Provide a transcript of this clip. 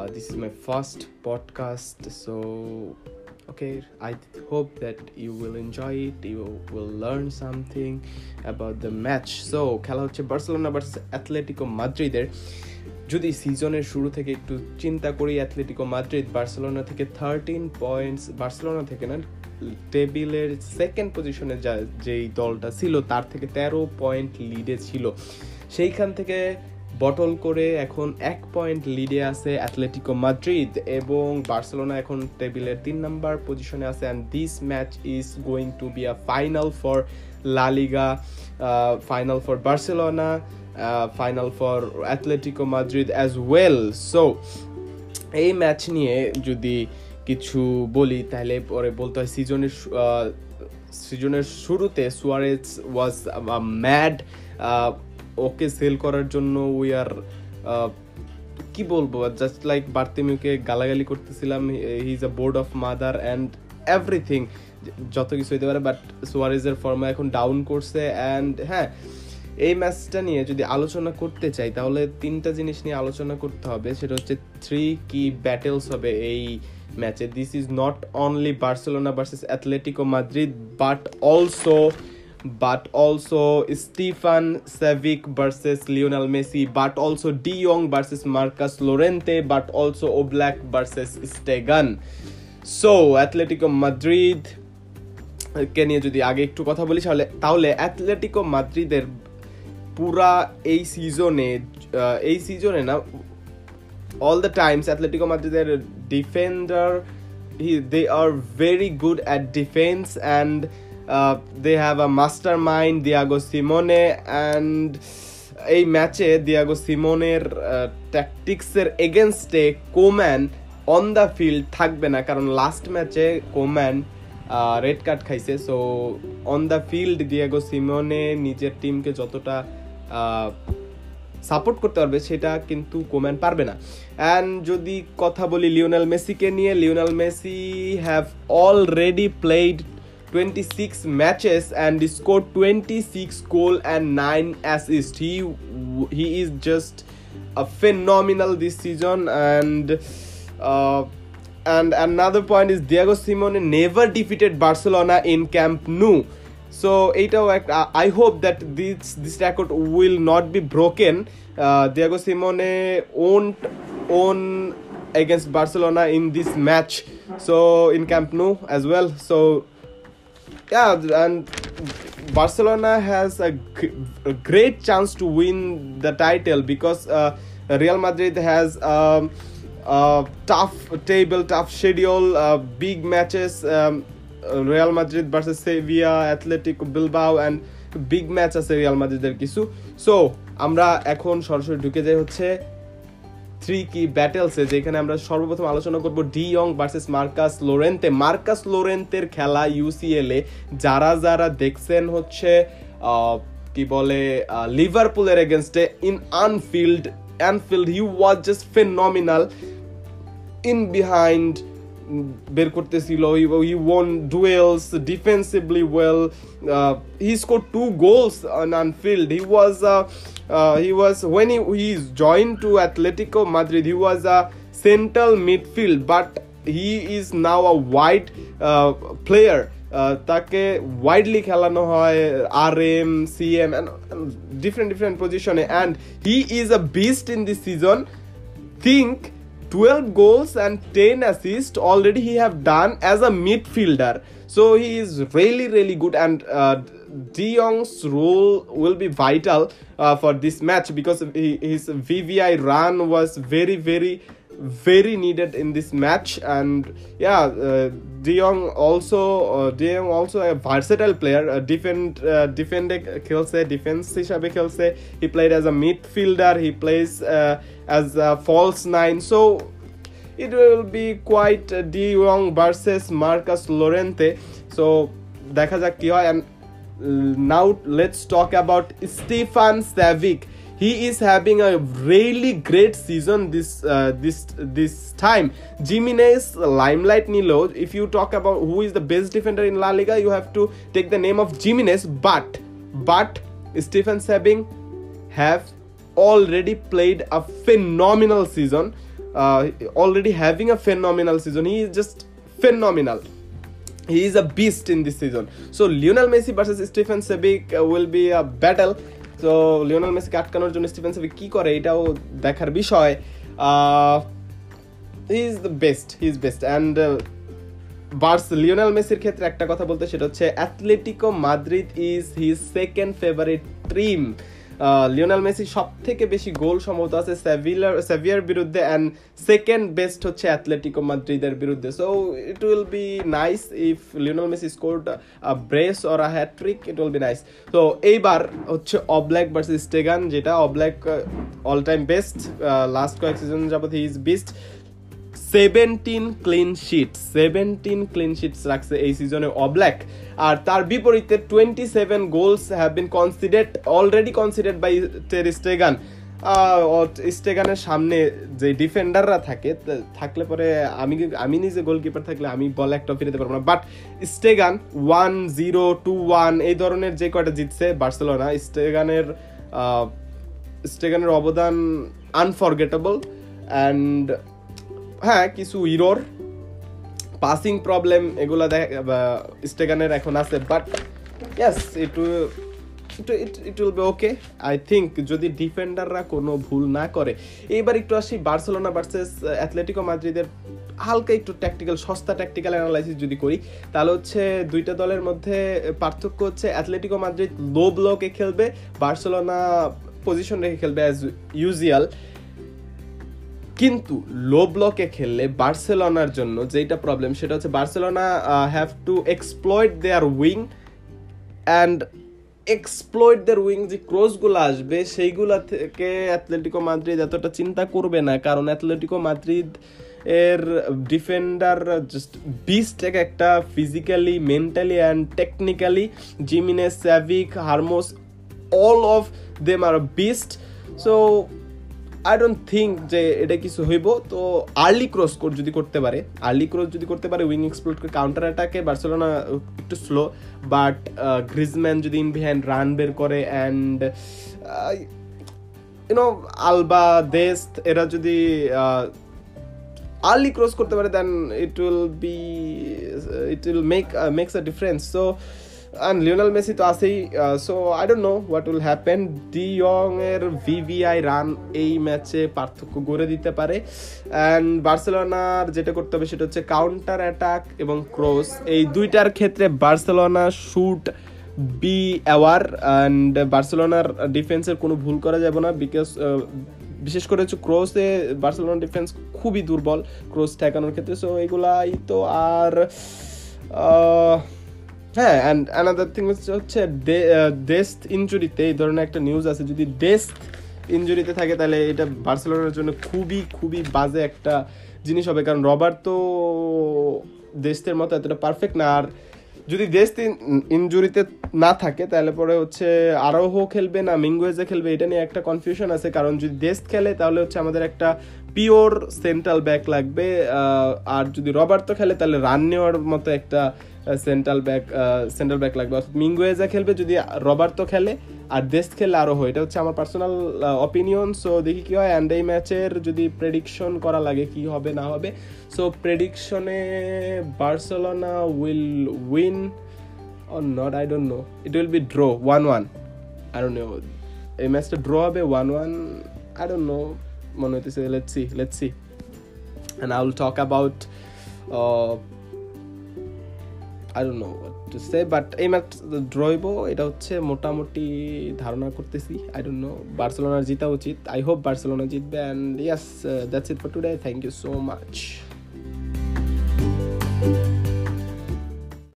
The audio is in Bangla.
Uh, this is my first podcast, so okay, I hope that you will enjoy it. You will learn something about the match. So খেলা হচ্ছে বার্সেলোনা ভার্সেস অ্যাথলেটিকো মাদ্রিদের যদি সিজনের শুরু থেকে একটু চিন্তা করি অ্যাথলেটিকো মাদ্রিদ বার্সেলোনা থেকে থার্টিন পয়েন্টস বার্সেলোনা থেকে না টেবিলের সেকেন্ড পজিশনে যা যেই দলটা ছিল তার থেকে তেরো পয়েন্ট লিডে ছিল সেইখান থেকে বটল করে এখন এক পয়েন্ট লিডে আছে অ্যাথলেটিকো মাদ্রিদ এবং বার্সেলোনা এখন টেবিলের তিন নাম্বার পজিশনে আছে and this match is going to be a final for LaLiga final for Barcelona final for Atletico Madrid as well so এই ম্যাচ নিয়ে যদি কিছু বলি, তাহলে পরে বলতে হয় সিজনের সিজনের শুরুতে Suarez was mad okay sell করার জন্য উই আর কি বলব জাস্ট লাইক বার্তিমিউকে গালাগালি করতেছিলাম he is a board of mother and everything যত কিছু হইতে পারে বাট সুয়ারেজের ফর্মা এখন ডাউন করছে অ্যান্ড হ্যাঁ এই ম্যাচটা নিয়ে যদি আলোচনা করতে চাই, তাহলে তিনটা জিনিস নিয়ে আলোচনা করতে হবে, সেটা হচ্ছে থ্রি কি ব্যাটেলস হবে এই ম্যাচে this is not only Barcelona versus Atletico Madrid but also but also Stefan Savic versus Lionel Messi, but also De Jong versus Marcus Llorente, but also Oblak versus Stegan. So, Atletico Madrid কে নিয়ে যদি আগে একটু কথা বলি তাহলে তাহলে অ্যাথলেটিকো মাদ্রিদের পুরা এই সিজনে এই সিজনে না অল দ্য টাইমস অ্যাথলেটিকো মাদ্রিদের defender they are very good at defence and Uh, they have a mastermind Diego Simeone and এই ম্যাচে দিয়াগো সিমনের ট্যাকটিক্সের এগেনস্টে কোম্যান অন দ্য ফিল্ড থাকবে না কারণ লাস্ট ম্যাচে কোম্যান রেড কার্ড খাইছে। So on the field Diego Simeone নিজের টিমকে যতটা সাপোর্ট করতে পারবে সেটা কিন্তু কোম্যান পারবে না। অ্যান্ড যদি কথা বলি লিওনেল মেসিকে নিয়ে Lionel Messi have already played 26 matches and scored 26 goal and 9 assists he he is just a phenomenal this season and uh, and another point is Diego Simone never defeated Barcelona in Camp Nou so এটাও একটা I hope that this this record will not be broken uh, Diego Simone won't own against Barcelona in this match so in Camp Nou as well so yeah, and Barcelona has a, a, great chance to win the title because uh, Real Madrid has um, a tough table, tough schedule, uh, big matches. Um, Real Madrid versus Sevilla, Atletico Bilbao, and big match আছে রিয়াল মাদ্রিদের কিছু সো আমরা এখন সরাসরি ঢুকে যাই হচ্ছে থ্রি কি ব্যাটেলসে যেখানে আমরা সর্বপ্রথম আলোচনা করব ডি ইয়ং ভার্সেস মার্কাস লোরেন্তে। মার্কাস লোরেন্তের খেলা ইউসিএলে যারা যারা দেখছেন হচ্ছে কি বলে লিভারপুলের against in Anfield Anfield he was just phenomenal in behind বের করতেছিল he won duels defensively well he score two goals on Anfield he was uh, he was when he, he joined to Atletico Madrid he was a central midfield but he is now a wide uh, player তাকে ওয়াইডলি খেলানো হয় আর M C M different different পজিশনে and he is a beast in this season think 12 goals and 10 assists already he have done as a midfielder so he is really really good and uh, De Jong's role will be vital uh, for this match because he, his VVI run was very very very needed in this match and yeah uh, De Jong also uh, De Jong also a versatile player uh, defend uh, defend খেলছে defense হিসাবে খেলছে he played as a midfielder he plays uh, as a false nine so it will be quite uh, De Jong versus Marcus Llorente so দেখা যাক কি হয় and now let's talk about Stefan Savic he is having a really great season this uh, this this time Jimenez limelight nilo if you talk about who is the best defender in La Liga you have to take the name of Jimenez but but Stefan Savic have already played a phenomenal season already having a phenomenal season. He is just phenomenal. He is a beast in this season. So Lionel Messi versus Stephen Sebic uh, will be a battle. So Lionel মেসিকে আটকানোর জন্য স্টিফেন সেবিক কি করে এটাও দেখার বিষয় he is the best he is best and Barca Lionel মেসির ক্ষেত্রে একটা কথা বলতে সেটা হচ্ছে Atletico Madrid is his second favourite team Lionel Messi সব থেকে বেশি গোল সম্ভবত আছে সেভিলার সেভিয়ার বিরুদ্ধে অ্যান্ড সেকেন্ড বেস্ট হচ্ছে অ্যাথলেটিকো মাদ্রিদের বিরুদ্ধে। So it will be nice if Lionel Messi scored brace or a hattrick it will be nice তো এইবার হচ্ছে অবল্যাক ভার্সেস স্টেগান যেটা Oblak all time best last কয়েক সিজন যাবত he is best seventeen clean sheet seventeen clean sheets রাখছে এই সিজনে অবল্যাক আর তার বিপরীতে twenty seven goals have been considered already considered by ter Stegen স্টেগানের সামনে যে ডিফেন্ডাররা থাকে থাকলে পরে আমি আমি নিজে গোলকিপার থাকলে আমি বল একটা ফিরে পারব না। But Stegen one zero two one এই ধরনের যে কয়টা জিতছে বার্সেলোনা স্টেগানের স্টেগানের অবদান আনফরগেটেবল অ্যান্ড হ্যাঁ কিছু ইরোর পাসিং প্রবলেম এগুলো স্টেগানের এখন আছে but yes it it will be okay I think যদি ডিফেন্ডাররা কোনো ভুল না করে, এইবার একটু আসি বার্সেলোনা ভার্সেস অ্যাথলেটিকো মাদ্রিদের হালকা একটু ট্যাকটিক্যাল সস্তা ট্যাকটিক্যাল অ্যানালাইসিস যদি করি, তাহলে হচ্ছে দুইটা দলের মধ্যে পার্থক্য হচ্ছে অ্যাথলেটিকো মাদ্রিদ লো ব্লকে খেলবে, বার্সেলোনা পজিশন রেখে খেলবে অ্যাজ ইউজুয়াল কিন্তু লো ব্লকে খেললে বার্সেলোনার জন্য যেটা প্রবলেম সেটা হচ্ছে Barcelona have to exploit their wing and exploit their wing যে ক্রসগুলো আসবে, সেইগুলা থেকে অ্যাথলেটিকো মাদ্রিদ এতটা চিন্তা করবে না। কারণ অ্যাথলেটিকো মাদ্রিদ এর ডিফেন্ডার জাস্ট বিস্ট এক একটা physically mentally and technically Gimenez Savic Hermoso all of them are beast so I don't think যে এটা কিছু হইব। তো আর্লি ক্রস কোড যদি করতে পারে আর্লি ক্রস যদি করতে পারে উইং এক্সপ্লোর করে কাউন্টার অ্যাটাকে বার্সেলোনা একটু স্লো বাট গ্রিজম্যান যদি ইন বিহাইন্ড রান বের করে অ্যান্ড ইউনো আলবা দেস্ত এরা যদি আর্লি ক্রস করতে পারে then it will be it will make makes a difference so and Lionel Messi তো আছেই so I don't know what will happen De young এর ভিভিআই রান এই ম্যাচে পার্থক্য গড়ে দিতে পারে। অ্যান্ড বার্সেলোনার যেটা করতে হবে সেটা হচ্ছে কাউন্টার অ্যাটাক এবং ক্রস এই দুইটার ক্ষেত্রে Barcelona should be aware and বার্সেলোনার ডিফেন্সের কোনো ভুল করা যাবে না বিকজ বিশেষ করে হচ্ছে ক্রসে বার্সেলোনা ডিফেন্স খুবই দুর্বল ক্রস ঠেকানোর ক্ষেত্রে। সো এগুলাই তো আর হ্যাঁ অ্যান্ড অ্যানাদার থিং হচ্ছে ডেস্ট ইঞ্জুরিতে এই ধরনের একটা নিউজ আছে। যদি ডেস্ট ইঞ্জুরিতে থাকে, তাহলে এটা বার্সেলোনার জন্য খুবই খুবই বাজে একটা জিনিস হবে। কারণ রবার্ট তো দেশের মতো এতটা পারফেক্ট না। আর যদি দেশ ইঞ্জুরিতে না থাকে, তাহলে পরে হচ্ছে আরোহ খেলবে না, মিঙ্গুয়েজে খেলবে, এটা নিয়ে একটা কনফিউশন আছে। কারণ যদি দেশ খেলে, তাহলে হচ্ছে আমাদের একটা পিওর সেন্ট্রাল ব্যাক লাগবে আর যদি রবার্ট তো খেলে, তাহলে রান নেওয়ার মতো একটা সেন্ট্রাল ব্যাক সেন্ট্রাল ব্যাক লাগবে। অর্থাৎ মিঙ্গুয়েজা খেলবে যদি রবার্তো খেলে, আর দেশ খেললে আরও হয়। এটা হচ্ছে আমার পার্সোনাল অপিনিয়ন সো দেখি কী হয়। অ্যান্ড এই ম্যাচের যদি প্রেডিকশন করা লাগে কি হবে, না হবে so প্রেডিকশনে Barcelona will win or not I don't know it will be draw one one don't know এই ম্যাচটা ড্র হবে one one I don't know মনে হইতেছে let's let's and I will talk about I don't know to say but এই ম্যাচ ড্রইব এটা হচ্ছে মোটামুটি ধারণা করতেছি আই ডোন্ট নো বার্সেলোনার জিতা উচিত আই হোপ বার্সেলোনা জিতবে and yes that's it for today thank you so much